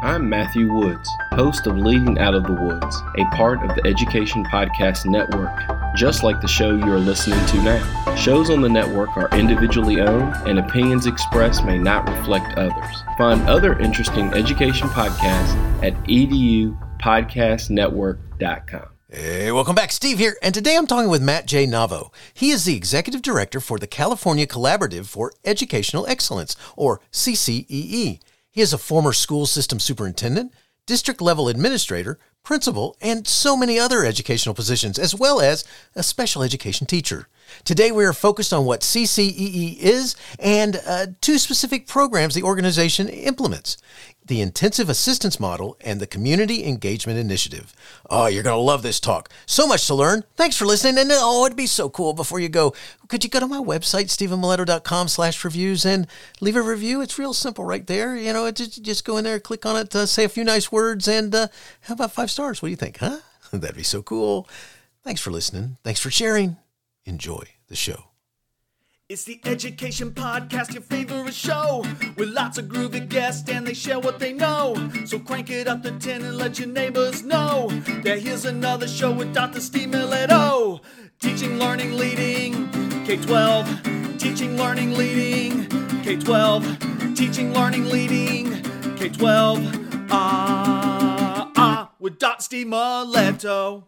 I'm Matthew Woods, host of Leading Out of the Woods, a part of the Education Podcast Network, just like the show you are listening to now. Shows on the network are individually owned, and opinions expressed may not reflect others. Find other interesting education podcasts at edupodcastnetwork.com. Hey, welcome back. Steve here, and today I'm talking with Matt J. Navo. He is the Executive Director for the California Collaborative for Educational Excellence, or CCEE. He is a former school system superintendent, district level administrator, principal, and so many other educational positions, as well as a special education teacher. Today, we are focused on what CCEE is and uh, two specific programs the organization implements the Intensive Assistance Model and the Community Engagement Initiative. Oh, you're going to love this talk. So much to learn. Thanks for listening. And oh, it'd be so cool before you go. Could you go to my website, stephenmiletto.com slash reviews and leave a review? It's real simple right there. You know, just, just go in there, click on it, uh, say a few nice words, and uh, how about five stars? What do you think, huh? That'd be so cool. Thanks for listening. Thanks for sharing. Enjoy the show. It's the Education Podcast, your favorite show, with lots of groovy guests and they share what they know. So crank it up to 10 and let your neighbors know that here's another show with Dr. Steve Miletti. Teaching, learning, leading, K 12. Teaching, learning, leading, K 12. Teaching, learning, leading, K 12. Ah, ah, with Dr. Steve Miletti.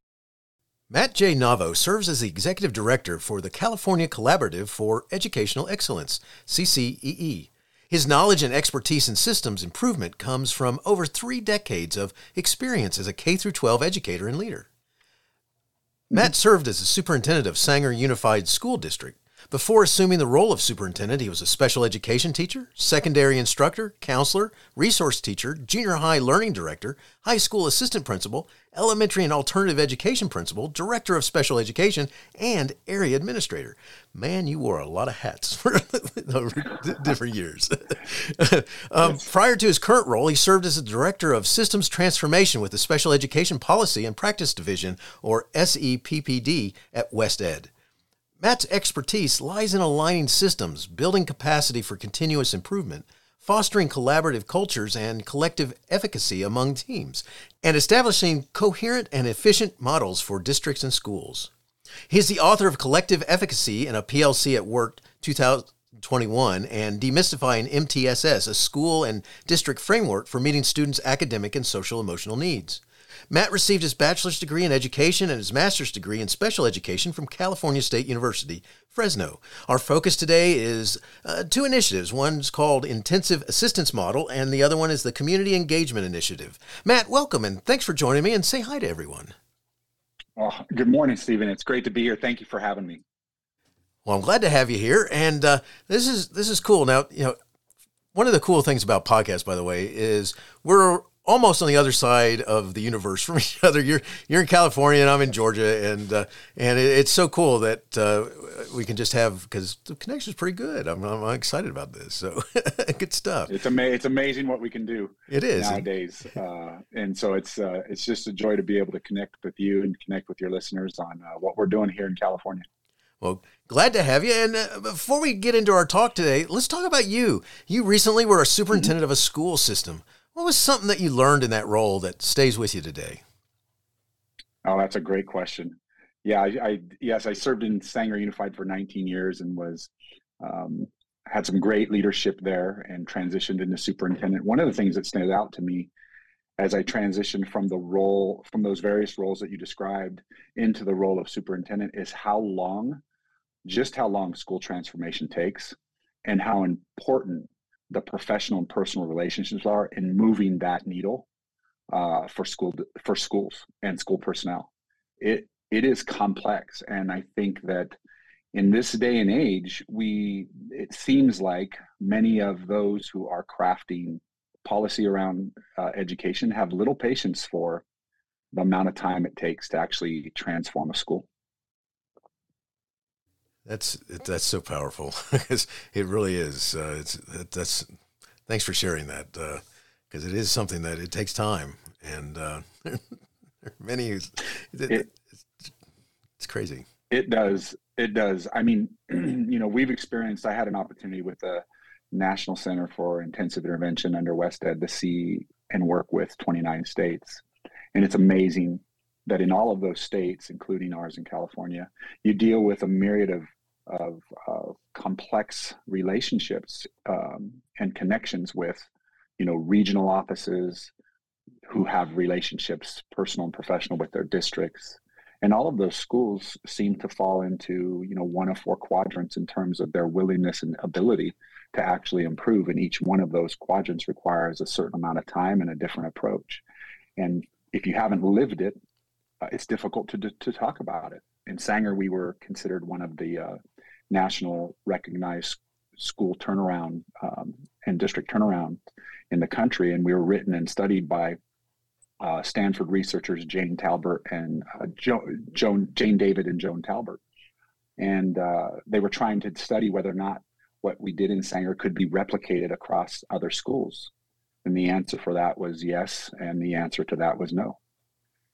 Matt J. Navo serves as the Executive Director for the California Collaborative for Educational Excellence, CCEE. His knowledge and expertise in systems improvement comes from over three decades of experience as a K 12 educator and leader. Matt served as the superintendent of Sanger Unified School District. Before assuming the role of superintendent, he was a special education teacher, secondary instructor, counselor, resource teacher, junior high learning director, high school assistant principal, elementary and alternative education principal, director of special education, and area administrator. Man, you wore a lot of hats for different years. um, prior to his current role, he served as the director of systems transformation with the Special Education Policy and Practice Division, or SEPPD, at WestEd. Matt's expertise lies in aligning systems, building capacity for continuous improvement, fostering collaborative cultures and collective efficacy among teams, and establishing coherent and efficient models for districts and schools. He is the author of Collective Efficacy in a PLC at Work 2021 and Demystifying MTSS, a school and district framework for meeting students' academic and social emotional needs. Matt received his bachelor's degree in education and his master's degree in special education from California State University, Fresno. Our focus today is uh, two initiatives. One's called Intensive Assistance Model, and the other one is the Community Engagement Initiative. Matt, welcome and thanks for joining me, and say hi to everyone. Oh, good morning, Stephen. It's great to be here. Thank you for having me. Well, I'm glad to have you here, and uh, this is this is cool. Now, you know, one of the cool things about podcasts, by the way, is we're almost on the other side of the universe from each other. You're you're in California and I'm in Georgia, and uh, and it, it's so cool that uh, we can just have because the connection is pretty good. I'm, I'm excited about this. So good stuff. It's ama- It's amazing what we can do. It is nowadays, uh, and so it's uh, it's just a joy to be able to connect with you and connect with your listeners on uh, what we're doing here in California. Well, glad to have you. And uh, before we get into our talk today, let's talk about you. You recently were a superintendent of a school system. What was something that you learned in that role that stays with you today? Oh, that's a great question. Yeah, I, I yes, I served in Sanger Unified for 19 years and was um, had some great leadership there and transitioned into superintendent. One of the things that stands out to me as I transitioned from the role from those various roles that you described into the role of superintendent is how long, just how long school transformation takes, and how important the professional and personal relationships are in moving that needle uh, for school for schools and school personnel. It it is complex, and I think that in this day and age, we it seems like many of those who are crafting policy around uh, education have little patience for the amount of time it takes to actually transform a school. That's that's so powerful it really is. Uh, it's that's thanks for sharing that because uh, it is something that it takes time and uh, many. It, it, it's crazy. It does. It does. I mean, you know, we've experienced. I had an opportunity with the National Center for Intensive Intervention under WestEd to see and work with 29 states. And it's amazing that in all of those states, including ours in California, you deal with a myriad of, of, of complex relationships um, and connections with, you know, regional offices who have relationships, personal and professional, with their districts. And all of those schools seem to fall into, you know, one of four quadrants in terms of their willingness and ability to actually improve. And each one of those quadrants requires a certain amount of time and a different approach. And if you haven't lived it, uh, it's difficult to, to talk about it. In Sanger, we were considered one of the uh, national recognized school turnaround um, and district turnaround in the country, and we were written and studied by uh, Stanford researchers Jane Talbert and uh, jo- Joan Jane David and Joan Talbert, and uh, they were trying to study whether or not what we did in Sanger could be replicated across other schools. And the answer for that was yes, and the answer to that was no.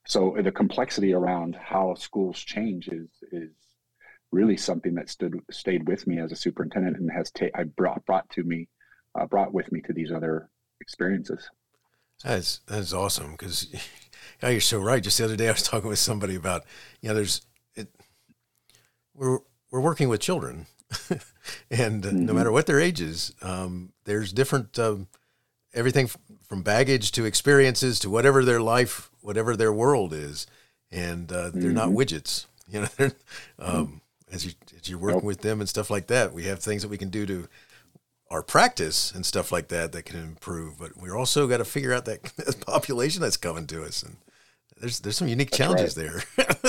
So the complexity around how schools change is is really something that stood stayed with me as a superintendent and has ta- I brought brought to me uh, brought with me to these other experiences. That's that's awesome because yeah, you're so right. Just the other day, I was talking with somebody about you know, there's it. We're we're working with children, and mm-hmm. no matter what their ages, um, there's different um, everything from baggage to experiences to whatever their life, whatever their world is, and uh, they're mm-hmm. not widgets. You know, um. As you as you're working nope. with them and stuff like that, we have things that we can do to our practice and stuff like that that can improve. But we're also got to figure out that, population that's coming to us, and there's there's some unique that's challenges right.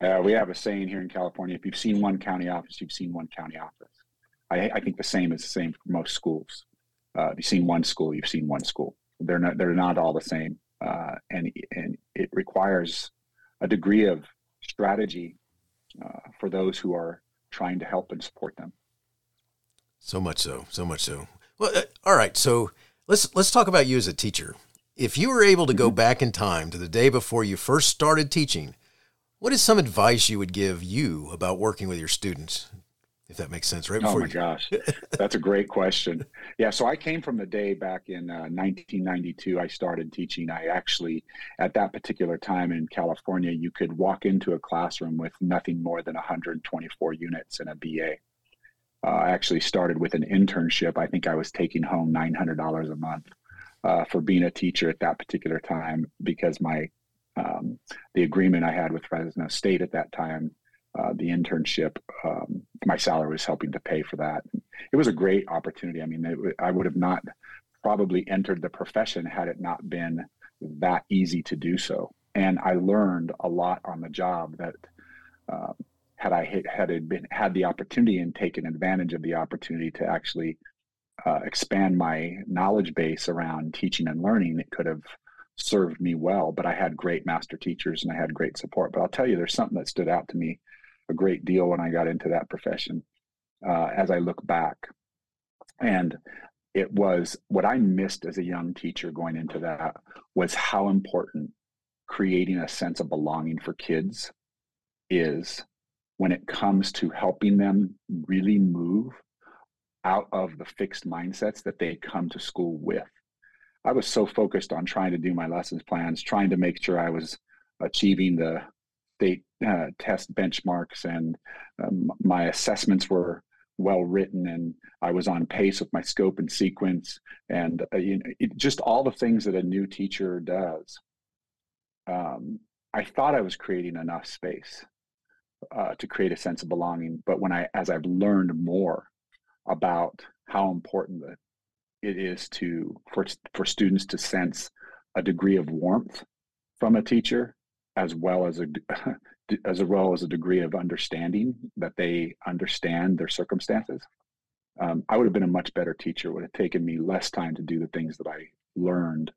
there. uh, we have a saying here in California: if you've seen one county office, you've seen one county office. I, I think the same is the same for most schools. Uh, if you've seen one school, you've seen one school. They're not they're not all the same, uh, and and it requires a degree of strategy uh, for those who are trying to help and support them. So much so, so much so. Well, uh, all right. So let's let's talk about you as a teacher. If you were able to go mm-hmm. back in time to the day before you first started teaching, what is some advice you would give you about working with your students? If that makes sense, right? oh my you... gosh, that's a great question. Yeah, so I came from the day back in uh, 1992. I started teaching. I actually, at that particular time in California, you could walk into a classroom with nothing more than 124 units in a BA. Uh, I actually started with an internship. I think I was taking home $900 a month uh, for being a teacher at that particular time because my um, the agreement I had with Fresno State at that time, uh, the internship, um, my salary was helping to pay for that. It was a great opportunity. I mean, it, I would have not probably entered the profession had it not been that easy to do so. And I learned a lot on the job that uh, had I had been had the opportunity and taken advantage of the opportunity to actually uh, expand my knowledge base around teaching and learning, it could have served me well. But I had great master teachers and I had great support. But I'll tell you, there's something that stood out to me a great deal when I got into that profession. Uh, as I look back, and it was what I missed as a young teacher going into that was how important creating a sense of belonging for kids is when it comes to helping them really move out of the fixed mindsets that they come to school with. I was so focused on trying to do my lessons plans, trying to make sure I was achieving the state uh, test benchmarks and um, my assessments were well written and I was on pace with my scope and sequence and uh, you know, it, just all the things that a new teacher does. Um, I thought I was creating enough space uh, to create a sense of belonging. But when I, as I've learned more about how important it is to for for students to sense a degree of warmth from a teacher, as well as a as well as a degree of understanding that they understand their circumstances. Um, I would have been a much better teacher. It would have taken me less time to do the things that I learned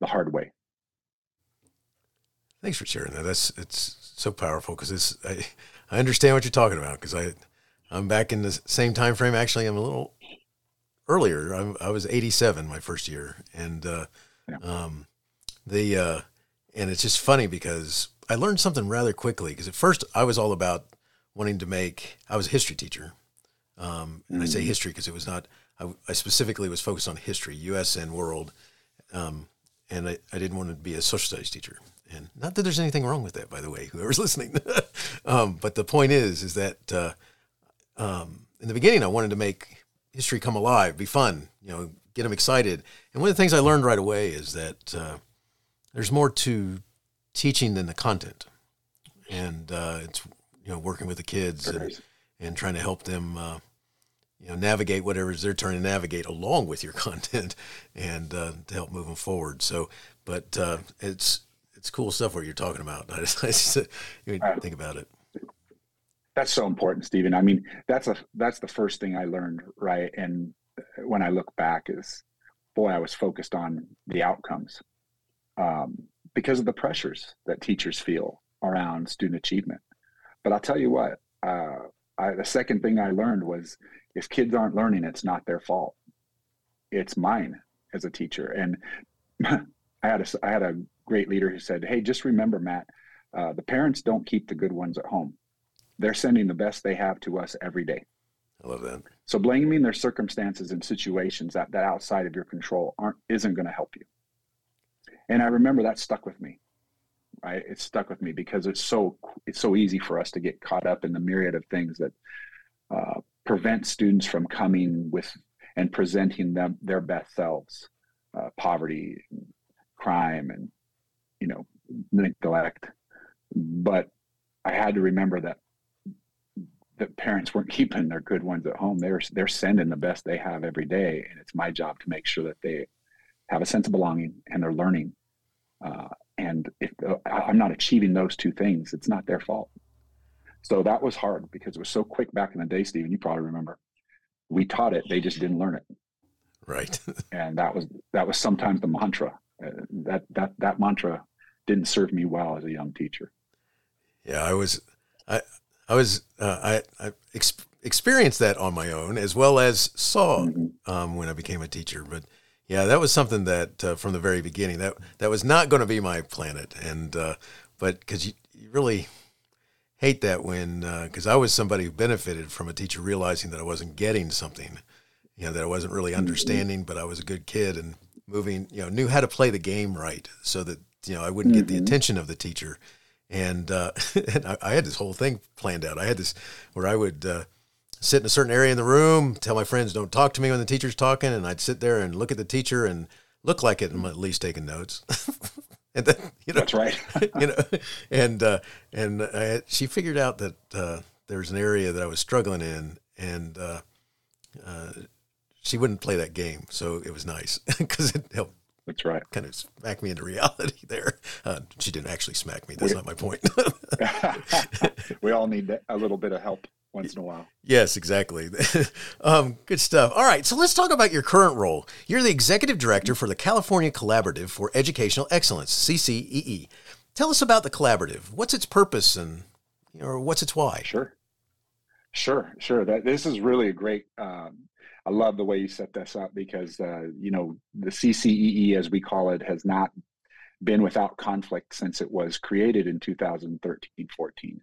the hard way. Thanks for sharing that. That's it's so powerful because it's I, I understand what you're talking about because I I'm back in the same time frame. Actually, I'm a little earlier. I'm, i was 87 my first year, and uh, yeah. um, the uh, and it's just funny because I learned something rather quickly. Because at first I was all about wanting to make. I was a history teacher, um, and mm-hmm. I say mm-hmm. history because it was not. I, I, specifically was focused on history, U.S. and world. Um, and I, I didn't want to be a social studies teacher. And not that there's anything wrong with that, by the way, whoever's listening. um, but the point is, is that uh, um, in the beginning, I wanted to make history come alive, be fun, you know, get them excited. And one of the things I learned right away is that uh, there's more to teaching than the content, and uh, it's you know working with the kids and, and trying to help them uh, you know navigate whatever is they're trying to navigate along with your content and uh, to help move them forward. So, but uh, it's it's cool stuff what you're talking about. I just, I just think about it. That's so important, Stephen. I mean, that's a that's the first thing I learned, right? And when I look back, is boy, I was focused on the outcomes um, because of the pressures that teachers feel around student achievement. But I'll tell you what, uh, I, the second thing I learned was if kids aren't learning, it's not their fault. It's mine as a teacher. And I had a I had a great leader who said, "Hey, just remember, Matt, uh, the parents don't keep the good ones at home. They're sending the best they have to us every day." I love that. So blaming their circumstances and situations that that outside of your control aren't isn't going to help you. And I remember that stuck with me. Right, it stuck with me because it's so it's so easy for us to get caught up in the myriad of things that uh, prevent students from coming with and presenting them their best selves. Uh, poverty, crime, and you know neglect. But I had to remember that the parents weren't keeping their good ones at home. They're they're sending the best they have every day, and it's my job to make sure that they have a sense of belonging and they're learning. Uh, and if uh, I'm not achieving those two things, it's not their fault. So that was hard because it was so quick back in the day, Stephen. You probably remember. We taught it; they just didn't learn it. Right. and that was that was sometimes the mantra. Uh, that that that mantra didn't serve me well as a young teacher. Yeah, I was, I I was uh, I I ex- experienced that on my own as well as saw mm-hmm. um, when I became a teacher. But yeah, that was something that uh, from the very beginning that that was not going to be my planet, and uh, but because you, you really hate that when because uh, I was somebody who benefited from a teacher realizing that I wasn't getting something, you know, that I wasn't really mm-hmm. understanding, but I was a good kid and moving, you know, knew how to play the game right so that you know I wouldn't mm-hmm. get the mm-hmm. attention of the teacher and, uh, and I, I, had this whole thing planned out. I had this where I would uh, sit in a certain area in the room, tell my friends don't talk to me when the teacher's talking, and I'd sit there and look at the teacher and look like it, and at least taking notes. and then you know, that's right. you know, and uh, and I, she figured out that uh, there was an area that I was struggling in, and uh, uh, she wouldn't play that game, so it was nice because it helped that's right. Kind of smack me into reality there. Uh, she didn't actually smack me. That's we, not my point. we all need a little bit of help once in a while. Yes, exactly. um, good stuff. All right, so let's talk about your current role. You're the executive director for the California Collaborative for Educational Excellence (CCEE). Tell us about the collaborative. What's its purpose and or what's its why? Sure, sure, sure. That this is really a great um, I love the way you set this up because uh, you know the CCEE, as we call it, has not been without conflict since it was created in 2013-14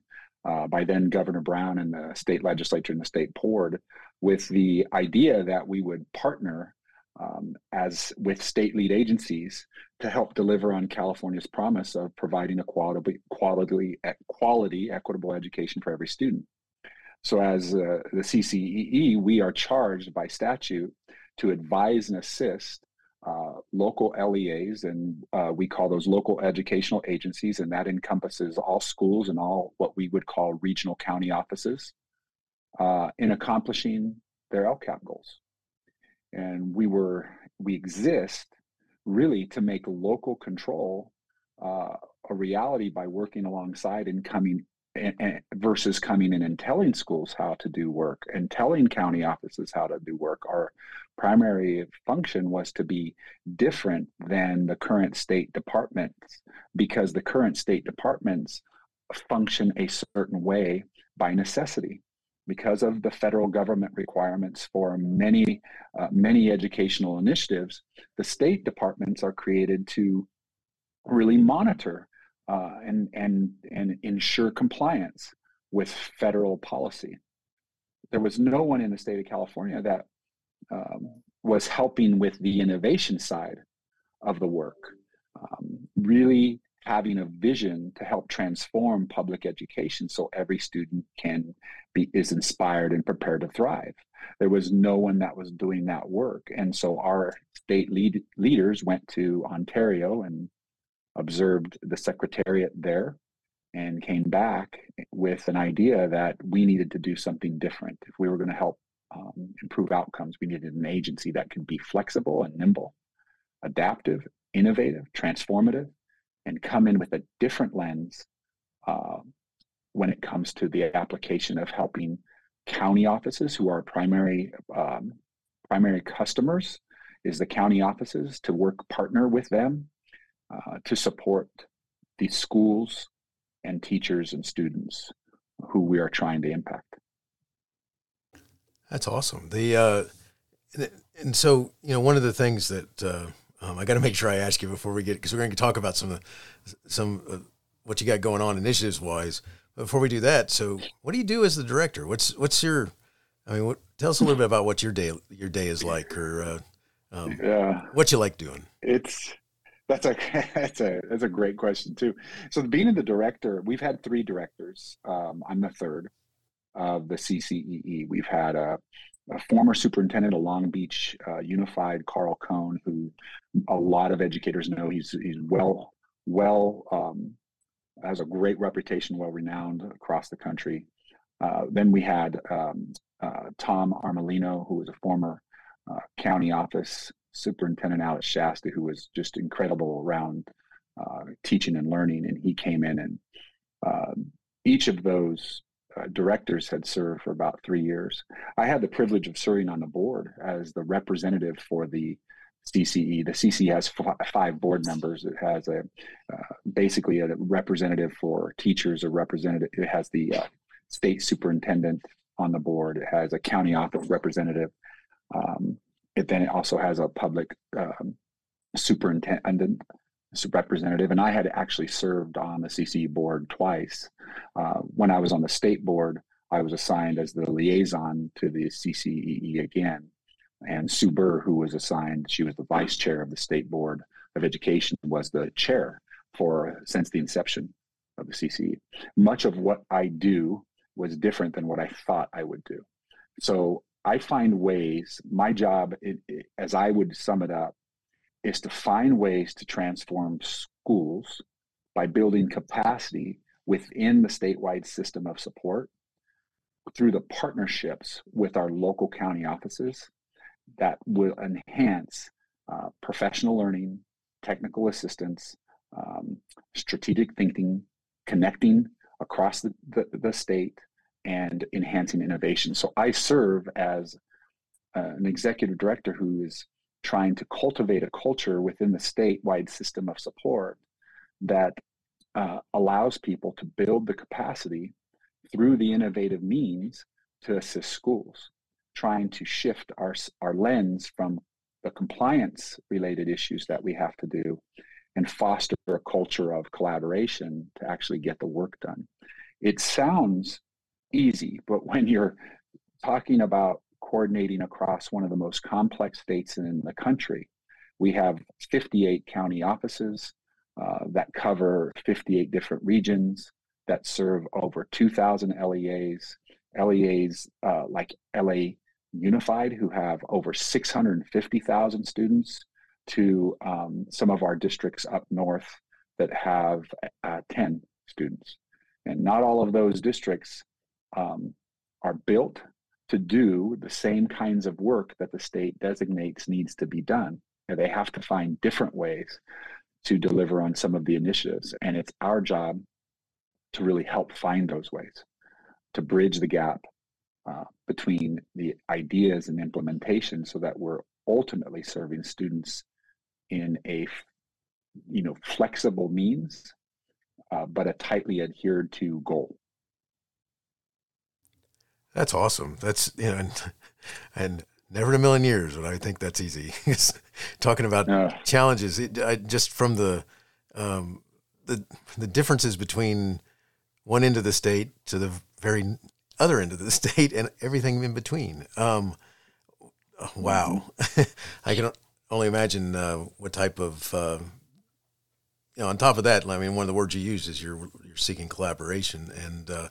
uh, by then Governor Brown and the state legislature and the state board with the idea that we would partner um, as with state lead agencies to help deliver on California's promise of providing a quality, quality, quality, equitable education for every student. So, as uh, the CCEE, we are charged by statute to advise and assist uh, local LEAs, and uh, we call those local educational agencies, and that encompasses all schools and all what we would call regional county offices uh, in accomplishing their LCAP goals. And we were we exist really to make local control uh, a reality by working alongside and coming versus coming in and telling schools how to do work and telling county offices how to do work. Our primary function was to be different than the current state departments because the current state departments function a certain way by necessity because of the federal government requirements for many uh, many educational initiatives the state departments are created to really monitor uh, and and and ensure compliance with federal policy. There was no one in the state of California that um, was helping with the innovation side of the work. um, really having a vision to help transform public education so every student can be is inspired and prepared to thrive there was no one that was doing that work and so our state lead, leaders went to ontario and observed the secretariat there and came back with an idea that we needed to do something different. If we were going to help um, improve outcomes we needed an agency that could be flexible and nimble adaptive innovative transformative and come in with a different lens uh, when it comes to the application of helping county offices who are primary um, primary customers is the county offices to work partner with them uh, to support the schools and teachers and students who we are trying to impact. That's awesome. The uh, and so you know one of the things that uh, um, I got to make sure I ask you before we get because we're going to talk about some some uh, what you got going on initiatives wise. Before we do that, so what do you do as the director? What's what's your I mean, what, tell us a little bit about what your day your day is like, or uh, um, yeah, what you like doing. It's that's a that's a that's a great question too. So being the director, we've had three directors. Um, I'm the third of the CCEE. We've had a a former superintendent of Long Beach uh, Unified, Carl Cohn, who a lot of educators know. He's he's well well um, has a great reputation, well renowned across the country. Uh, then we had um, uh, Tom Armelino, who was a former uh, county office superintendent out at Shasta, who was just incredible around uh, teaching and learning, and he came in and um, each of those uh, directors had served for about three years. I had the privilege of serving on the board as the representative for the CCE. The CCE has f- five board members. It has a uh, basically a representative for teachers, a representative. It has the uh, state superintendent on the board. It has a county office representative. Um, it then it also has a public um, superintendent representative, and I had actually served on the CCE board twice. Uh, when I was on the state board, I was assigned as the liaison to the CCEE again. And Sue Burr, who was assigned, she was the vice chair of the state board of education, was the chair for since the inception of the CCE. Much of what I do was different than what I thought I would do. So I find ways, my job, it, it, as I would sum it up, is to find ways to transform schools by building capacity within the statewide system of support through the partnerships with our local county offices that will enhance uh, professional learning, technical assistance, um, strategic thinking, connecting across the, the, the, state, and enhancing innovation. So I serve as uh, an executive director who is trying to cultivate a culture within the statewide system of support that uh, allows people to build the capacity through the innovative means to assist schools, trying to shift our, our lens from the compliance related issues that we have to do and foster a culture of collaboration to actually get the work done. It sounds easy, but when you're talking about coordinating across one of the most complex states in the country. We have 58 county offices uh, that cover 58 different regions that serve over 2,000 LEAs. LEAs uh, like LA Unified, who have over 650,000 students, to um, some of our districts up north that have uh, 10 students. And not all of those districts um, are built to do the same kinds of work that the state designates needs to be done. And they have to find different ways to deliver on some of the initiatives. And it's our job to really help find those ways, to bridge the gap uh, between the ideas and implementation so that we're ultimately serving students in a you know flexible means uh, but a tightly adhered to goal that's awesome. That's you know, and, and never in a million years would I think that's easy. Talking about challenges, it, I, just from the um, the the differences between one end of the state to the very other end of the state and everything in between. Um, wow, I can only imagine uh, what type of uh, you know, on top of that, I mean, one of the words you use is you're you're seeking collaboration, and uh,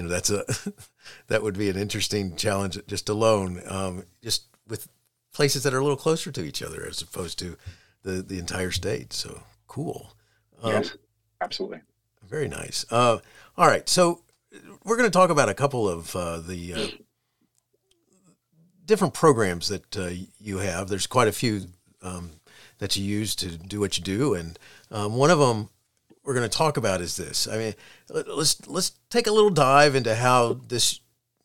you know that's a that would be an interesting challenge just alone, um, just with places that are a little closer to each other as opposed to the the entire state. So cool. Um, yes, absolutely. Very nice. Uh, all right, so we're going to talk about a couple of uh, the uh, different programs that uh, you have. There's quite a few um, that you use to do what you do, and um, one of them we're going to talk about is this. I mean, let's let's take a little dive into how this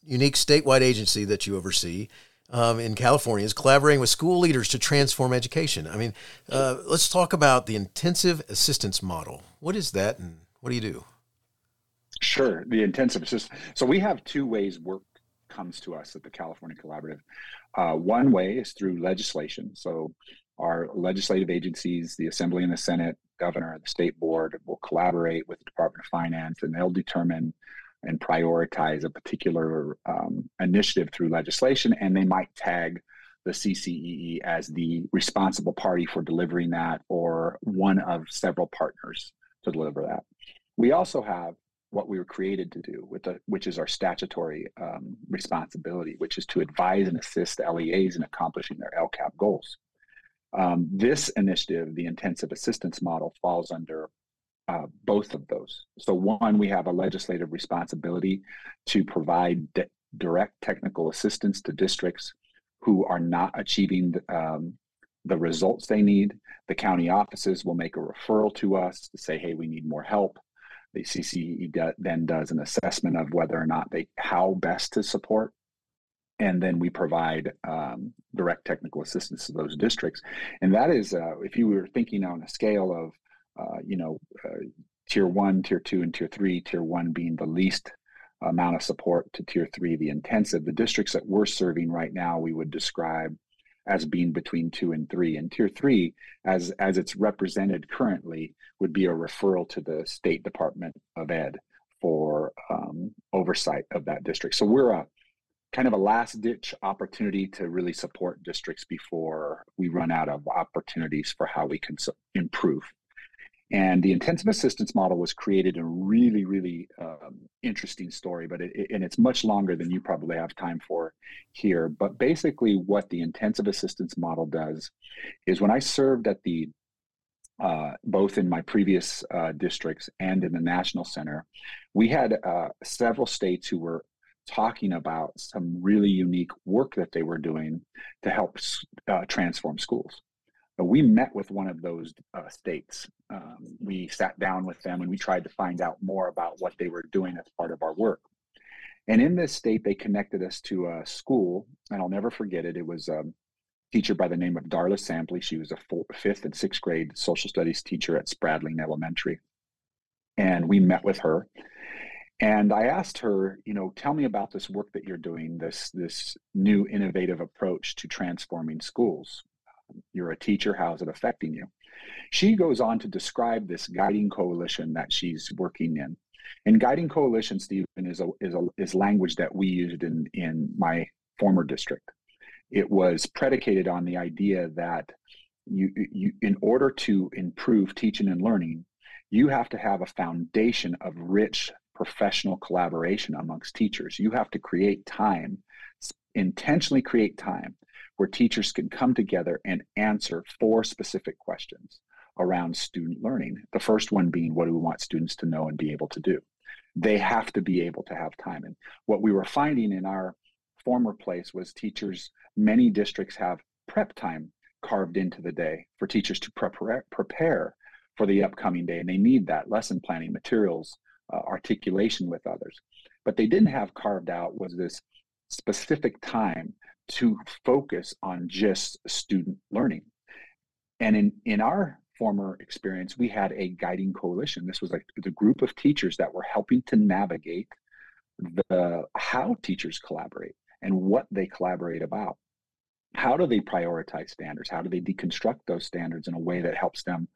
unique statewide agency that you oversee um, in California is collaborating with school leaders to transform education. I mean, uh, let's talk about the intensive assistance model. What is that, and what do you do? Sure, the intensive assistance. So we have two ways work comes to us at the California Collaborative. Uh, one way is through legislation. So our legislative agencies, the Assembly and the Senate, governor, the state board will collaborate with the Department of Finance and they'll determine and prioritize a particular um, initiative through legislation, and they might tag the CCEE as the responsible party for delivering that or one of several partners to deliver that. We also have what we were created to do, with the, which is our statutory um, responsibility, which is to advise and assist LEAs in accomplishing their LCAP goals. Um, this initiative, the intensive assistance model, falls under uh, both of those. So, one, we have a legislative responsibility to provide de- direct technical assistance to districts who are not achieving the, um, the results they need. The county offices will make a referral to us to say, hey, we need more help. The CCE do- then does an assessment of whether or not they, how best to support and then we provide um, direct technical assistance to those districts. And that is, uh, if you were thinking on a scale of, uh, you know, uh, tier one, tier two, and tier three, tier one being the least amount of support to tier three, the intensive, the districts that we're serving right now, we would describe as being between two and three. And tier three, as, as it's represented currently, would be a referral to the State Department of Ed for um, oversight of that district. So we're a kind of a last ditch opportunity to really support districts before we run out of opportunities for how we can improve. And the intensive assistance model was created in a really, really um, interesting story, but it, and it's much longer than you probably have time for here. But basically, what the intensive assistance model does is when I served at the uh, both in my previous uh, districts and in the national center, we had uh, several states who were talking about some really unique work that they were doing to help uh, transform schools. But we met with one of those uh, states. Um, we sat down with them and we tried to find out more about what they were doing as part of our work. And in this state, they connected us to a school, and I'll never forget it. It was a teacher by the name of Darla Sampley. She was a fifth and sixth grade social studies teacher at Spradling Elementary. And we met with her and I asked her, you know, tell me about this work that you're doing, this this new innovative approach to transforming schools. You're a teacher, how's it affecting you? She goes on to describe this guiding coalition that she's working in. And guiding coalition, Stephen, is a is a is language that we used in in my former district. It was predicated on the idea that you, you in order to improve teaching and learning, you have to have a foundation of rich professional collaboration amongst teachers. You have to create time, intentionally create time where teachers can come together and answer four specific questions around student learning. The first one being what do we want students to know and be able to do? They have to be able to have time. And what we were finding in our former place was teachers, many districts have prep time carved into the day for teachers to prepare, prepare for the upcoming day. And they need that lesson planning materials, uh, articulation with others. But they didn't have carved out was this specific time to focus on just student learning. And in, in our former experience, we had a guiding coalition. This was like the group of teachers that were helping to navigate the how teachers collaborate and what they collaborate about. How do they prioritize standards? How do they deconstruct those standards in a way that helps them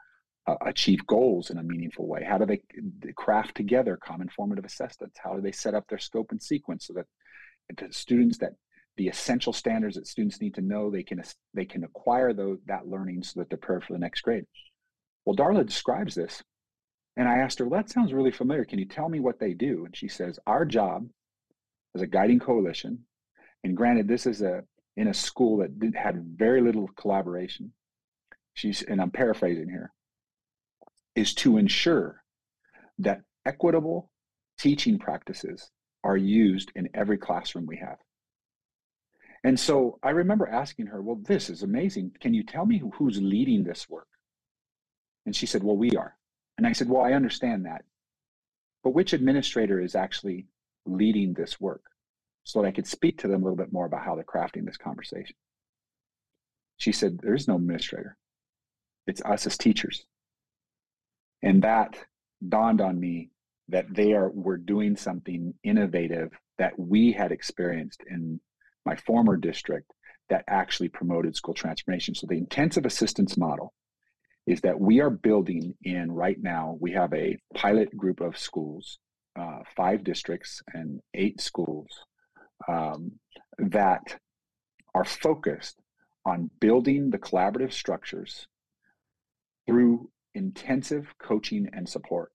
uh, achieve goals in a meaningful way? How do they craft together common formative assessments? How do they set up their scope and sequence so that the students that the essential standards that students need to know they can they can acquire those that learning so that they're prepared for the next grade? Well, Darla describes this. And I asked her, well, that sounds really familiar. Can you tell me what they do? And she says, Our job as a guiding coalition, and granted, this is a in a school that did, had very little collaboration. She's, and I'm paraphrasing here, is to ensure that equitable teaching practices are used in every classroom we have. And so I remember asking her, Well, this is amazing. Can you tell me who's leading this work? And she said, Well, we are. And I said, Well, I understand that. But which administrator is actually leading this work? So that I could speak to them a little bit more about how they're crafting this conversation. She said, There is no administrator, it's us as teachers. And that dawned on me that they are were doing something innovative that we had experienced in my former district that actually promoted school transformation. So the intensive assistance model is that we are building in right now, we have a pilot group of schools, uh, five districts and eight schools um, that are focused on building the collaborative structures through intensive coaching and support.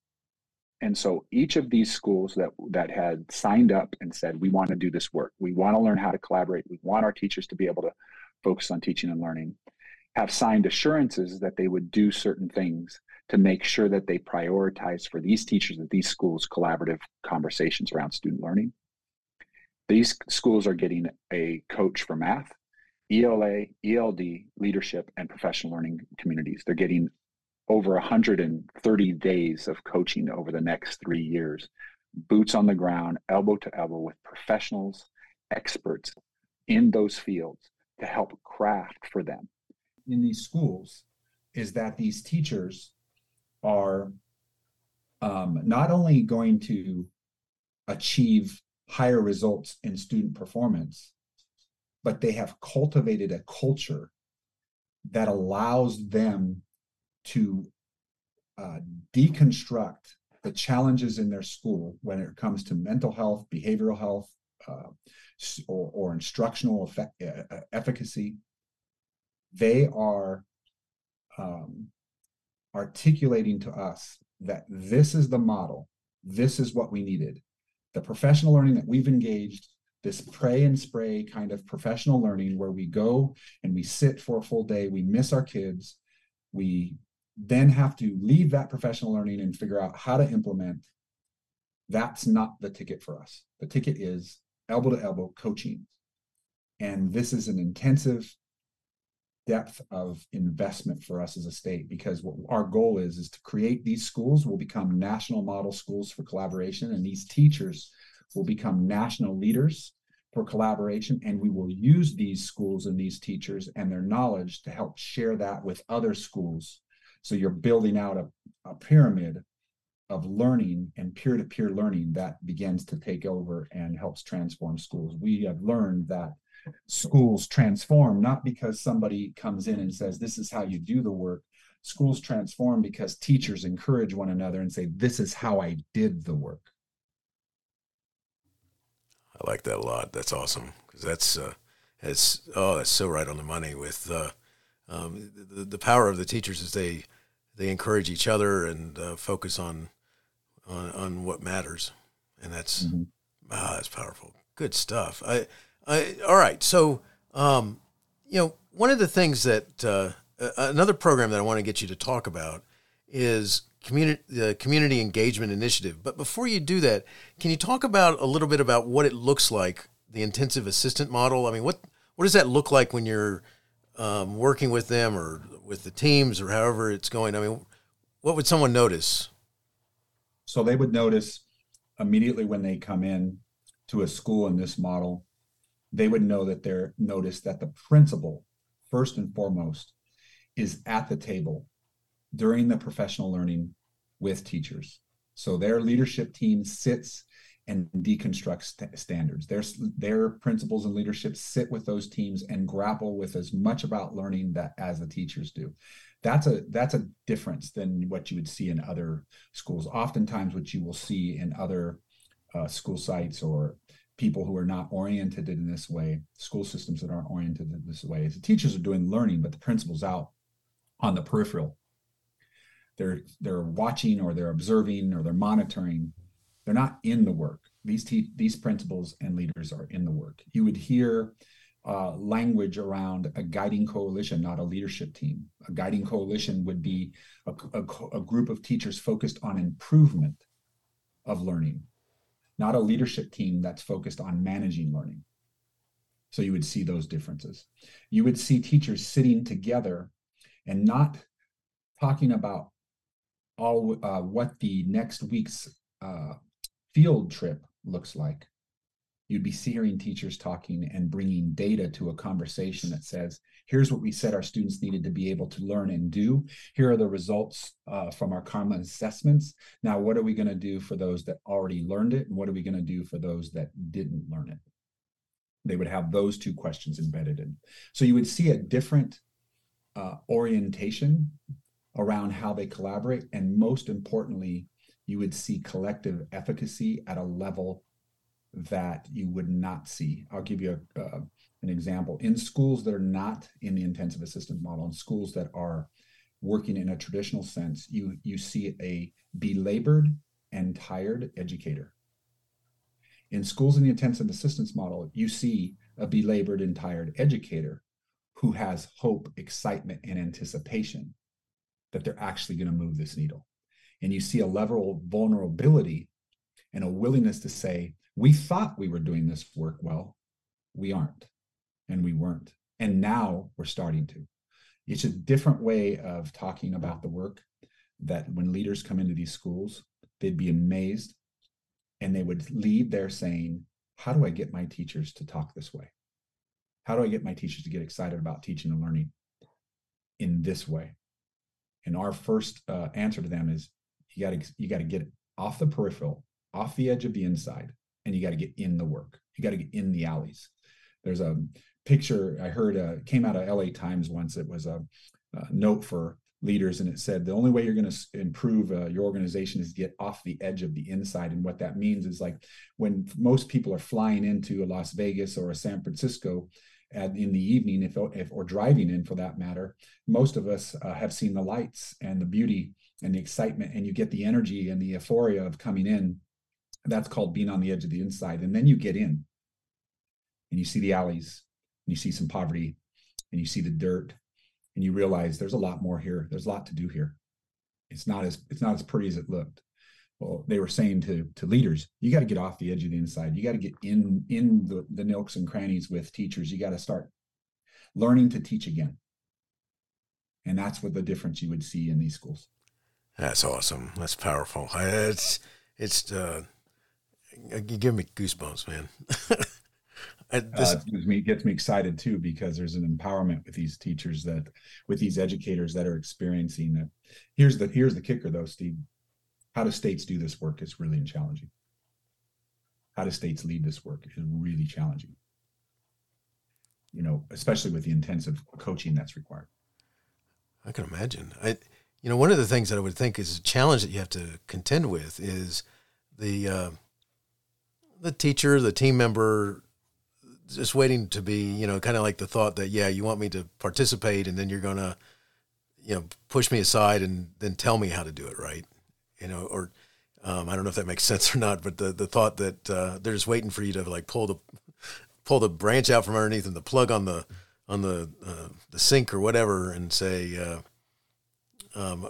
And so each of these schools that that had signed up and said, we want to do this work, we want to learn how to collaborate, we want our teachers to be able to focus on teaching and learning, have signed assurances that they would do certain things to make sure that they prioritize for these teachers at these schools collaborative conversations around student learning. These schools are getting a coach for math, ELA, ELD, leadership, and professional learning communities. They're getting over 130 days of coaching over the next three years, boots on the ground, elbow to elbow with professionals, experts in those fields to help craft for them. In these schools, is that these teachers are um, not only going to achieve higher results in student performance, but they have cultivated a culture that allows them to uh, deconstruct the challenges in their school when it comes to mental health, behavioral health, uh, or, or, instructional effect, uh, efficacy. They are um, articulating to us that this is the model, this is what we needed. The professional learning that we've engaged, this pray and spray kind of professional learning where we go and we sit for a full day, we miss our kids, we then have to leave that professional learning and figure out how to implement. That's not the ticket for us. The ticket is elbow to elbow coaching. And this is an intensive depth of investment for us as a state because what our goal is is to create these schools will become national model schools for collaboration and these teachers will become national leaders for collaboration and we will use these schools and these teachers and their knowledge to help share that with other schools so you're building out a, a pyramid of learning and peer-to-peer learning that begins to take over and helps transform schools. We have learned that schools transform not because somebody comes in and says this is how you do the work. Schools transform because teachers encourage one another and say this is how i did the work. I like that a lot. That's awesome. Because that's uh that's oh that's so right on the money with uh um, the, the power of the teachers is they they encourage each other and uh, focus on, on on what matters, and that's mm-hmm. ah, that's powerful. Good stuff. I I, all right. So, um, you know, one of the things that uh, another program that I want to get you to talk about is community the community engagement initiative. But before you do that, can you talk about a little bit about what it looks like the intensive assistant model? I mean, what what does that look like when you're um, working with them or with the teams or however it's going? I mean, what would someone notice? So they would notice immediately when they come in to a school in this model they would know that they're notice that the principal, first and foremost, is at the table during the professional learning with teachers. So their leadership team sits and deconstruct st- standards. Their, their principals and leadership sit with those teams and grapple with as much about learning that as the teachers do. That's a that's a difference than what you would see in other schools. Oftentimes, what you will see in other uh, school sites or people who are not oriented in this way, school systems that aren't oriented in this way. Is the teachers are doing learning, but the principal's out on the peripheral. they're they're watching or they're observing or they're monitoring they're not in the work. These te- these principals and leaders are in the work. You would hear uh, language around a guiding coalition not a leadership team. A guiding coalition would be a, a, a group of teachers focused on improvement of learning not a leadership team that's focused on managing learning. So you would see those differences. You would see teachers sitting together and not talking about all uh, what the next week's uh, field trip looks like. You'd be hearing teachers talking and bringing data to a conversation that says, here's what we said our students needed to be able to learn and do. Here are the results uh, from our common assessments. Now, what are we going to do for those that already learned it? And what are we going to do for those that didn't learn it? They would have those two questions embedded in. So you would see a different uh, orientation around how they collaborate. And most importantly, you would see collective efficacy at a level that you would not see. I'll give you a, uh, an example. In schools that are not in the intensive assistance model, in schools that are working in a traditional sense, you, you see a belabored and tired educator. In schools in the intensive assistance model, you see a belabored and tired educator who has hope, excitement, and anticipation that they're actually going to move this needle. And you see a level of vulnerability and a willingness to say, we thought we were doing this work well. We aren't. And we weren't. And now we're starting to. It's a different way of talking about the work that when leaders come into these schools, they'd be amazed and they would leave there saying, How do I get my teachers to talk this way? How do I get my teachers to get excited about teaching and learning in this way? And our first uh, answer to them is you got to you got to get off the peripheral, off the edge of the inside, and you got to get in the work. You got to get in the alleys. There's a picture I heard uh, came out of LA Times once. It was a, a note for leaders, and it said the only way you're going to improve uh, your organization is get off the edge of the inside. And what that means is like when most people are flying into a Las Vegas or a San Francisco, at, in the evening, if, if or driving in for that matter, most of us uh, have seen the lights and the beauty and the excitement, and you get the energy and the euphoria of coming in. That's called being on the edge of the inside. And then you get in and you see the alleys, and you see some poverty, and you see the dirt, and you realize there's a lot more here. There's a lot to do here. It's not as it's not as pretty as it looked well, they were saying to to leaders, you got to get off the edge of the inside. You got to get in in the, the nooks and crannies with teachers. You got to start learning to teach again. And that's what the difference you would see in these schools. That's awesome. That's powerful. It's it's uh, you give me goosebumps, man. I, this uh, gets me gets me excited too because there's an empowerment with these teachers that with these educators that are experiencing that. Here's the here's the kicker though, Steve how do states do this work is really challenging. How do states lead this work is really challenging. You know, especially with the intensive coaching that's required. I can imagine. I, you know, one of the things that I would think is a challenge that you have to contend with is the uh, the teacher, the team member, just waiting to be, you know, kind of like the thought that yeah, you want me to participate, and then you're gonna, you know, push me aside and then tell me how to do it right you know, or um, I don't know if that makes sense or not, but the, the thought that uh, they're just waiting for you to like pull the pull the branch out from underneath and the plug on the on the uh, the sink or whatever and say, uh, um,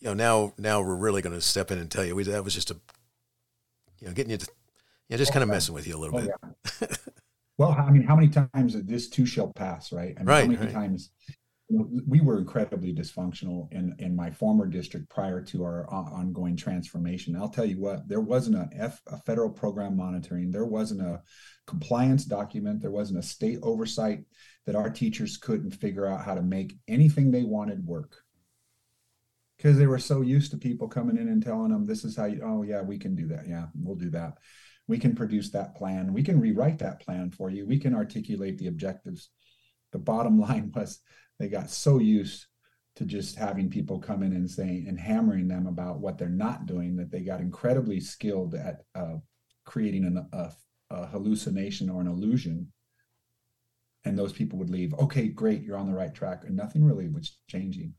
you know, now now we're really going to step in and tell you we, that was just a, you know, getting you to, you know, just kind of messing with you a little oh, bit. Yeah. well, I mean, how many times this too shall pass, right? I mean, right. How many right. times we were incredibly dysfunctional in in my former district prior to our uh, ongoing transformation. I'll tell you what, there wasn't a, F, a federal program monitoring, there wasn't a compliance document, there wasn't a state oversight that our teachers couldn't figure out how to make anything they wanted work. Because they were so used to people coming in and telling them this is how you oh yeah we can do that. Yeah we'll do that. We can produce that plan. We can rewrite that plan for you. We can articulate the objectives the bottom line was they got so used to just having people come in and saying and hammering them about what they're not doing that they got incredibly skilled at uh, creating an, a, a hallucination or an illusion and those people would leave okay great you're on the right track and nothing really was changing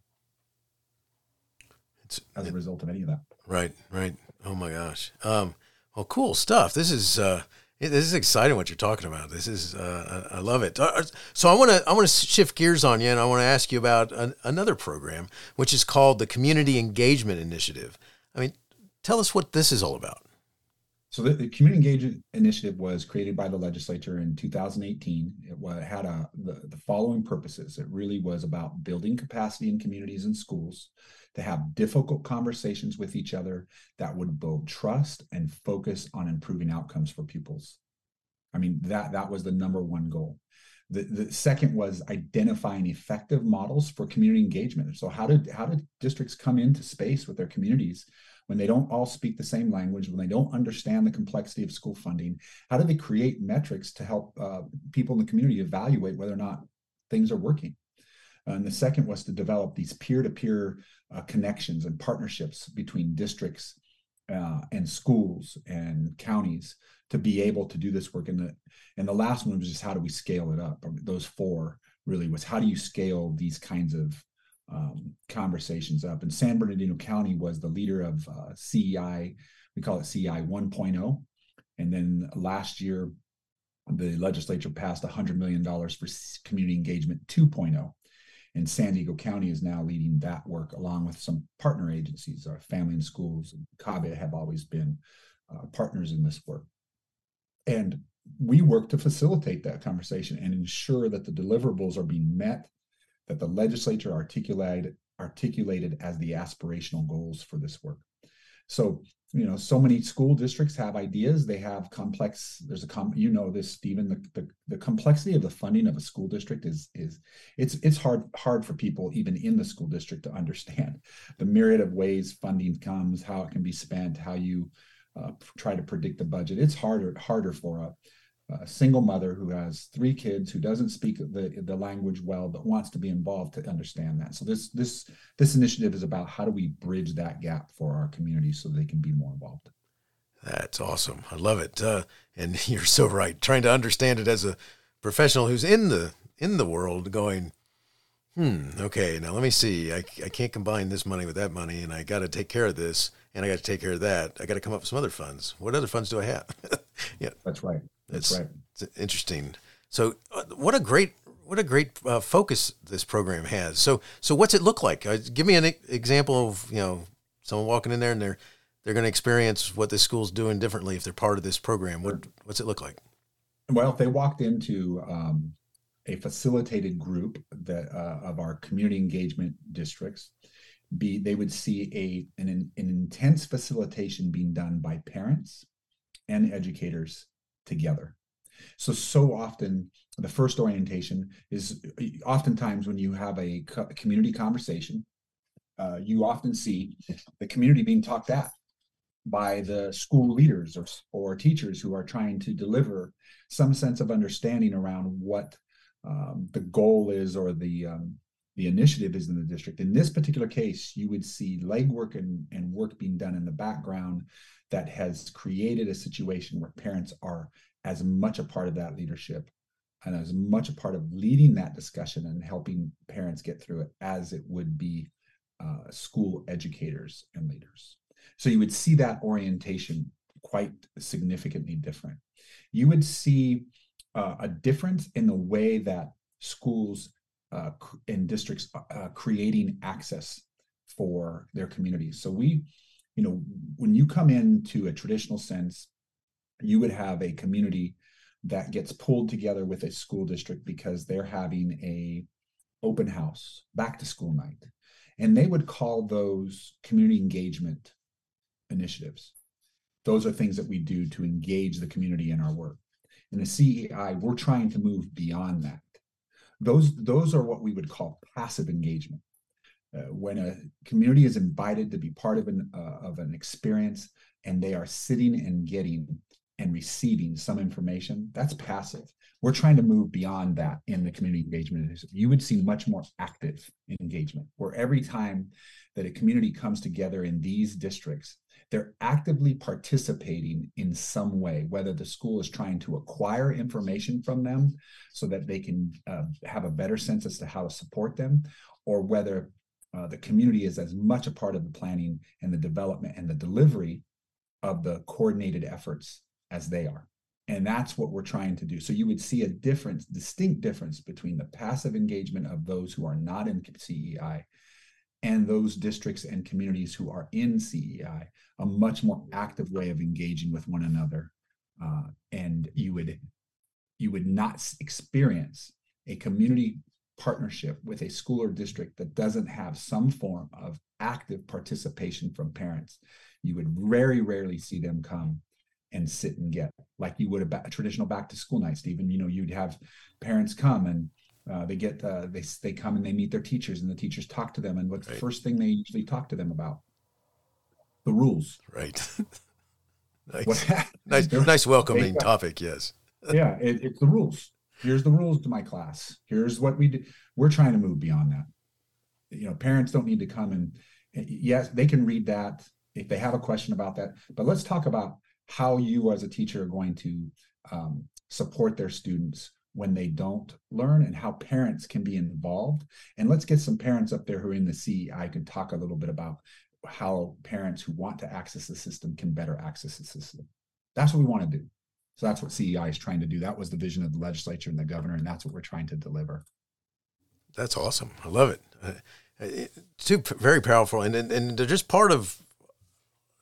it's as a result of any of that. Right, right. Oh my gosh. Um, well, cool stuff. This is uh, this is exciting what you're talking about. This is uh, I love it. Uh, so I want to I want to shift gears on you, and I want to ask you about an, another program, which is called the Community Engagement Initiative. I mean, tell us what this is all about. So the, the, Community Engagement Initiative was created by the legislature in 2018. It had a, the, the following purposes. It really was about building capacity in communities and schools to have difficult conversations with each other that would build trust and focus on improving outcomes for pupils. I mean, that, that was the number one goal. The, the second was identifying effective models for community engagement. So how did how did districts come into space with their communities when they don't all speak the same language, when they don't understand the complexity of school funding, how do they create metrics to help uh, people in the community evaluate whether or not things are working? And the second was to develop these peer-to-peer uh, connections and partnerships between districts uh, and schools and counties to be able to do this work. And the and the last one was just how do we scale it up? Those four really was how do you scale these kinds of um, conversations up. And San Bernardino County was the leader of uh, CEI, we call it CEI 1.0. And then last year, the legislature passed $100 million for community engagement 2.0. And San Diego County is now leading that work along with some partner agencies. Our Families In Schools and CABE have always been uh, partners in this work. And we work to facilitate that conversation and ensure that the deliverables are being met that the legislature articulated articulated as the aspirational goals for this work. So, you know, so many school districts have ideas. They have complex. There's a com. You know this, Stephen. The, the the complexity of the funding of a school district is is it's it's hard hard for people even in the school district to understand the myriad of ways funding comes, how it can be spent, how you uh, try to predict the budget. It's harder harder for a a single mother who has three kids who doesn't speak the, the language well but wants to be involved to understand that. So this this this initiative is about how do we bridge that gap for our community so they can be more involved. That's awesome. I love it. Uh, and you're so right. Trying to understand it as a professional who's in the in the world going hmm okay now let me see. I, I can't combine this money with that money and i got to take care of this and i got to take care of that. I got to come up with some other funds. What other funds do i have? Yeah. That's right that's it's, right. It's interesting. So, uh, what a great what a great uh, focus this program has. So, so what's it look like? Uh, give me an example of you know someone walking in there and they're they're going to experience what this school's doing differently if they're part of this program. What what's it look like? Well, if they walked into um, a facilitated group that uh, of our community engagement districts, be they would see a an, an intense facilitation being done by parents and educators together. So, so often the first orientation is oftentimes when you have a community conversation, uh, you often see the community being talked at by the school leaders or, or teachers who are trying to deliver some sense of understanding around what um, the goal is or the um, the initiative is in the district. In this particular case, you would see legwork and, and work being done in the background that has created a situation where parents are as much a part of that leadership and as much a part of leading that discussion and helping parents get through it as it would be uh, school educators and leaders. So you would see that orientation quite significantly different. You would see uh, a difference in the way that schools uh, and districts uh, creating access for their communities. So we, you know, when you come into a traditional sense, you would have a community that gets pulled together with a school district because they're having a open house, back to school night. And they would call those community engagement initiatives. Those are things that we do to engage the community in our work. In the CEI, we're trying to move beyond that. Those, those are what we would call passive engagement. Uh, when a community is invited to be part of an, uh, of an experience and they are sitting and getting and receiving some information, that's passive. We're trying to move beyond that in the community engagement. You would see much more active engagement, where every time that a community comes together in these districts, they're actively participating in some way, whether the school is trying to acquire information from them so that they can uh, have a better sense as to how to support them, or whether uh, the community is as much a part of the planning and the development and the delivery of the coordinated efforts as they are. And that's what we're trying to do. So you would see a difference, distinct difference between the passive engagement of those who are not in CEI and those districts and communities who are in CEI, a much more active way of engaging with one another. Uh, and you would you would not experience a community partnership with a school or district that doesn't have some form of active participation from parents. You would very rarely see them come and sit and get like you would a, ba- a traditional back to school night stephen you know you'd have parents come and uh, they get uh, they they come and they meet their teachers and the teachers talk to them and what's right. the first thing they usually talk to them about? The rules. Right. Nice. Nice, nice welcoming topic yes. Yeah it, it's the rules. Here's the rules to my class. Here's what we do we're trying to move beyond that. You know parents don't need to come and yes they can read that if they have a question about that but let's talk about how you as a teacher are going to um, support their students when they don't learn and how parents can be involved. And let's get some parents up there who are in the CEI can talk a little bit about how parents who want to access the system can better access the system. That's what we want to do. So that's what CEI is trying to do. That was the vision of the legislature and the governor, and that's what we're trying to deliver. That's awesome. I love it. Uh, two very powerful, and, and and they're just part of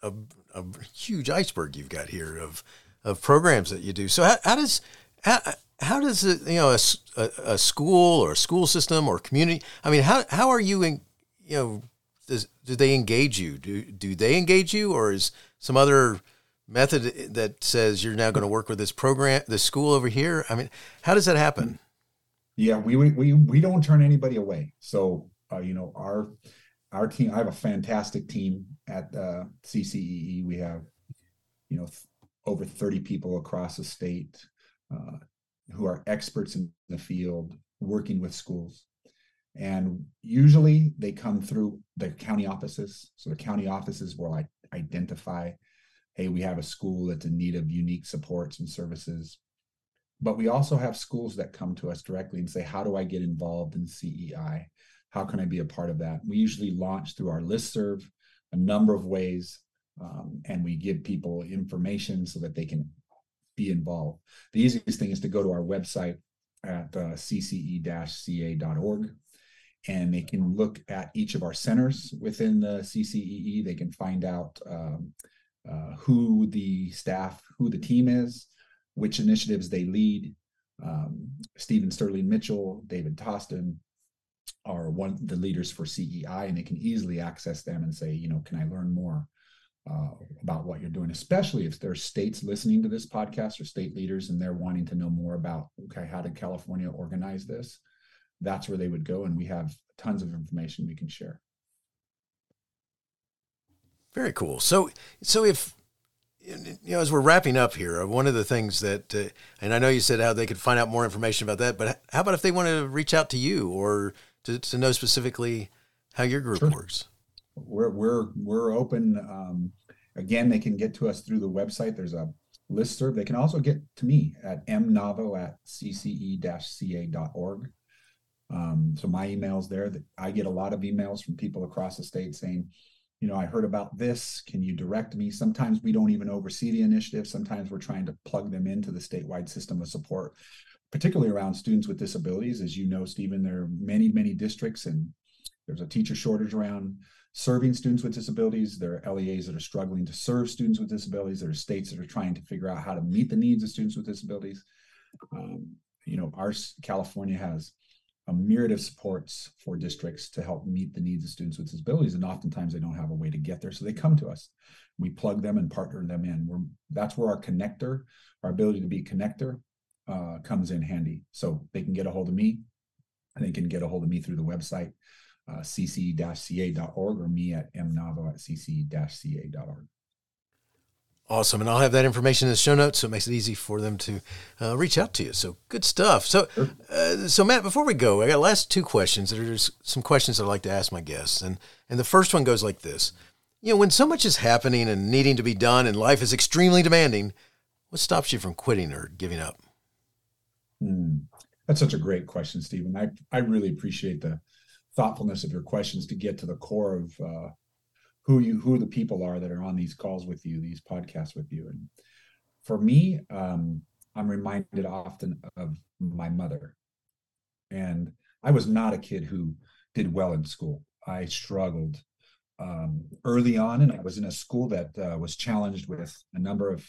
a, a huge iceberg you've got here of of programs that you do. So how, how does how, how does it you know a, a, school or a school system or community? I mean, how how are you in you know does, do they engage you? Do do they engage you, or is some other method that says you're now going to work with this program, this school over here? I mean, how does that happen? Yeah, we we we don't turn anybody away. So uh, you know our our team. I have a fantastic team at uh, CCEE. We have, you know, th- over 30 people across the state uh, who are experts in the field working with schools. And usually they come through the county offices. So the county offices will like identify, hey, we have a school that's in need of unique supports and services. But we also have schools that come to us directly and say, how do I get involved in CEI? How can I be a part of that? We usually launch through our list serve a number of ways, um, and we give people information so that they can be involved. The easiest thing is to go to our website at uh, ccee-ca.org and they can look at each of our centers within the CCEE. They can find out um, uh, who the staff, who the team is, which initiatives they lead. Um, Stephen Sterling Mitchell, David Toston, are one the leaders for CEI, and they can easily access them and say, you know, can I learn more uh, about what you're doing? Especially if there's states listening to this podcast or state leaders and they're wanting to know more about, okay, how did California organize this? That's where they would go, and we have tons of information we can share. Very cool. So, so if you know, as we're wrapping up here, one of the things that, uh, and I know you said how they could find out more information about that, but how about if they want to reach out to you or to, to know specifically how your group sure. works? We're we're we're open. Um, again, they can get to us through the website. There's a list serve. They can also get to me at mnavo at ccee-ca.org. Um, so my email's there. That I get a lot of emails from people across the state saying, you know, I heard about this. Can you direct me? Sometimes we don't even oversee the initiative. Sometimes we're trying to plug them into the statewide system of support particularly around students with disabilities. As you know, Stephen, there are many, many districts and there's a teacher shortage around serving students with disabilities. There are LEAs that are struggling to serve students with disabilities. There are states that are trying to figure out how to meet the needs of students with disabilities. Um, you know, our California has a myriad of supports for districts to help meet the needs of students with disabilities, and oftentimes they don't have a way to get there, so they come to us. We plug them and partner them in. We're, that's where our connector, our ability to be connector, uh, comes in handy. So they can get a hold of me. They can get a hold of me through the website, uh, ccee-ca.org or me at mnavo at ccee-ca.org. Awesome. And I'll have that information in the show notes so it makes it easy for them to uh, reach out to you. So good stuff. So, uh, so Matt, before we go, I got last two questions that are just some questions that I'd like to ask my guests. And, and the first one goes like this. You know, when so much is happening and needing to be done and life is extremely demanding, what stops you from quitting or giving up? Hmm. That's such a great question, Stephen. I, I really appreciate the thoughtfulness of your questions to get to the core of uh, who you who the people are that are on these calls with you, these podcasts with you. And for me, um, I'm reminded often of my mother. And I was not a kid who did well in school. I struggled um, early on, and I was in a school that uh, was challenged with a number of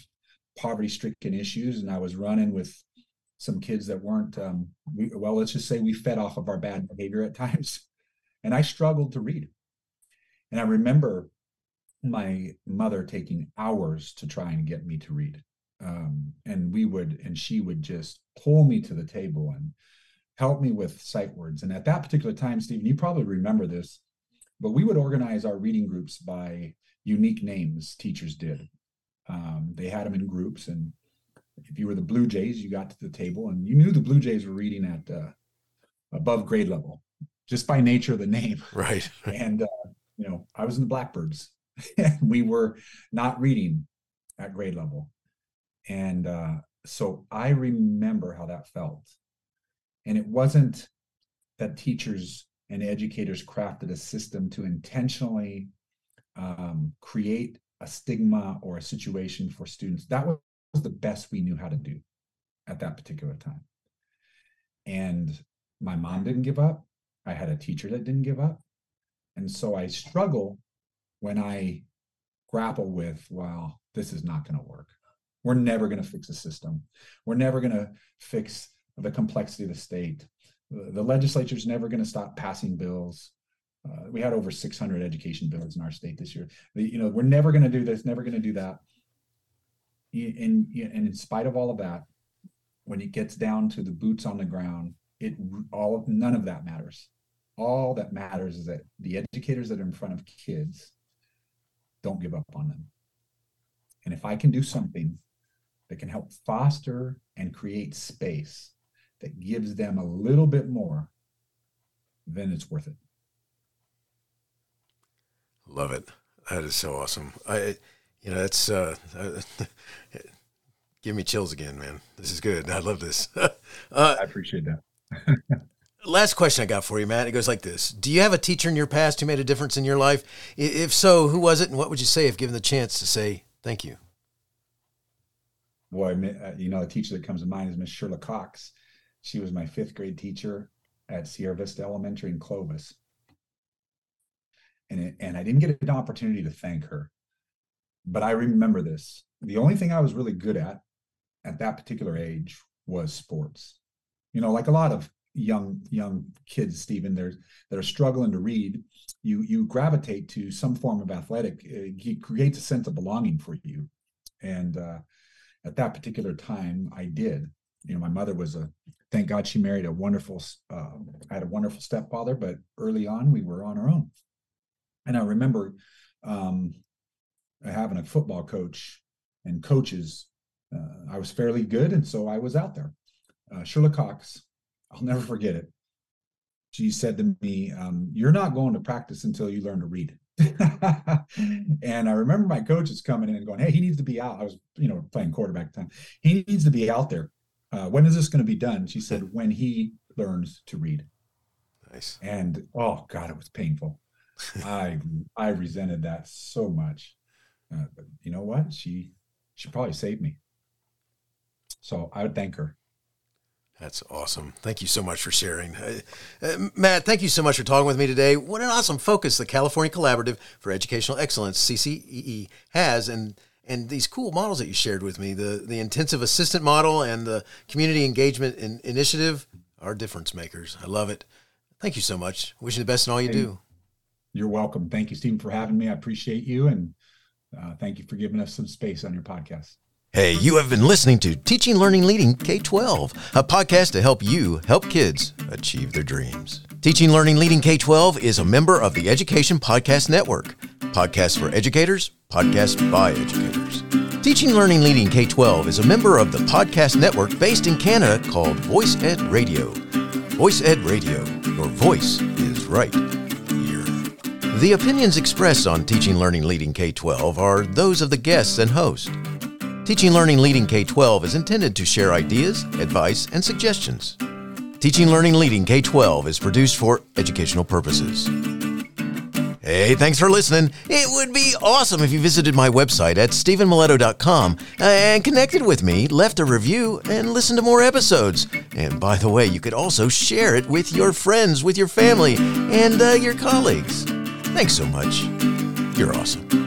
poverty-stricken issues, and I was running with some kids that weren't. Um, we, well, let's just say we fed off of our bad behavior at times, and I struggled to read. And I remember my mother taking hours to try and get me to read. Um, and we would, and she would just pull me to the table and help me with sight words. And at that particular time, Stephen, you probably remember this, but we would organize our reading groups by unique names teachers did. Um, they had them in groups, and if you were the Blue Jays, you got to the table, and you knew the Blue Jays were reading at uh, above grade level, just by nature of the name. Right. and uh, you know, I was in the Blackbirds. And we were not reading at grade level, and uh, so I remember how that felt. And it wasn't that teachers and educators crafted a system to intentionally um, create a stigma or a situation for students. That was the best we knew how to do at that particular time. And my mom didn't give up. I had a teacher that didn't give up. And so I struggle when I grapple with, well, this is not going to work. We're never going to fix the system. We're never going to fix the complexity of the state. The legislature is never going to stop passing bills. Uh, we had over 600 education bills in our state this year. The, you know, we're never going to do this, never going to do that. And, and in spite of all of that, when it gets down to the boots on the ground, it all none of that matters. All that matters is that the educators that are in front of kids don't give up on them. And if I can do something that can help foster and create space that gives them a little bit more, then it's worth it. Love it. That is so awesome. I, you know, that's uh, give me chills again, man. This is good. I love this. uh, I appreciate that. Last question I got for you, Matt. It goes like this: Do you have a teacher in your past who made a difference in your life? If so, who was it, and what would you say if given the chance to say thank you? Boy, uh, you know, a teacher that comes to mind is Miss Shirley Cox. She was my fifth grade teacher at Sierra Vista Elementary in Clovis. And, it, and I didn't get an opportunity to thank her. But I remember this. The only thing I was really good at at that particular age was sports. You know, like a lot of young young kids, Stephen, there's that are struggling to read, you you gravitate to some form of athletic. It creates a sense of belonging for you. And uh, at that particular time, I did. You know, my mother was a thank God she married a wonderful, uh, I had a wonderful stepfather, but early on we were on our own. And I remember um, having a football coach and coaches. Uh, I was fairly good, and so I was out there. Uh, Shirley Cox, I'll never forget it. She said to me, um, "You're not going to practice until you learn to read." and I remember my coaches coming in and going, "Hey, he needs to be out." I was, you know, playing quarterback at the time. He needs to be out there uh, when is this going to be done? She said, when he learns to read. Nice. And oh God, it was painful. I I resented that so much. Uh, but you know what? She she probably saved me. So I would thank her. That's awesome. Thank you so much for sharing. Uh, uh, Matt, thank you so much for talking with me today. What an awesome focus the California Collaborative for Educational Excellence, CCEE, has. And and these cool models that you shared with me the the intensive assistant model and the community engagement in, initiative are difference makers i love it thank you so much wishing the best in all you hey, do you're welcome thank you stephen for having me i appreciate you and uh, thank you for giving us some space on your podcast Hey, you have been listening to Teaching, Learning, Leading K 12, a podcast to help you help kids achieve their dreams. Teaching, Learning, Leading K 12 is a member of the Education Podcast Network. Podcasts for educators, podcasts by educators. Teaching, Learning, Leading K 12 is a member of the podcast network based in Canada called Voice Ed Radio. Voice Ed Radio, your voice is right here. The opinions expressed on Teaching, Learning, Leading K 12 are those of the guests and host. Teaching, Learning, Leading K 12 is intended to share ideas, advice, and suggestions. Teaching, Learning, Leading K 12 is produced for educational purposes. Hey, thanks for listening. It would be awesome if you visited my website at stephenmiletto.com and connected with me, left a review, and listened to more episodes. And by the way, you could also share it with your friends, with your family, and uh, your colleagues. Thanks so much. You're awesome.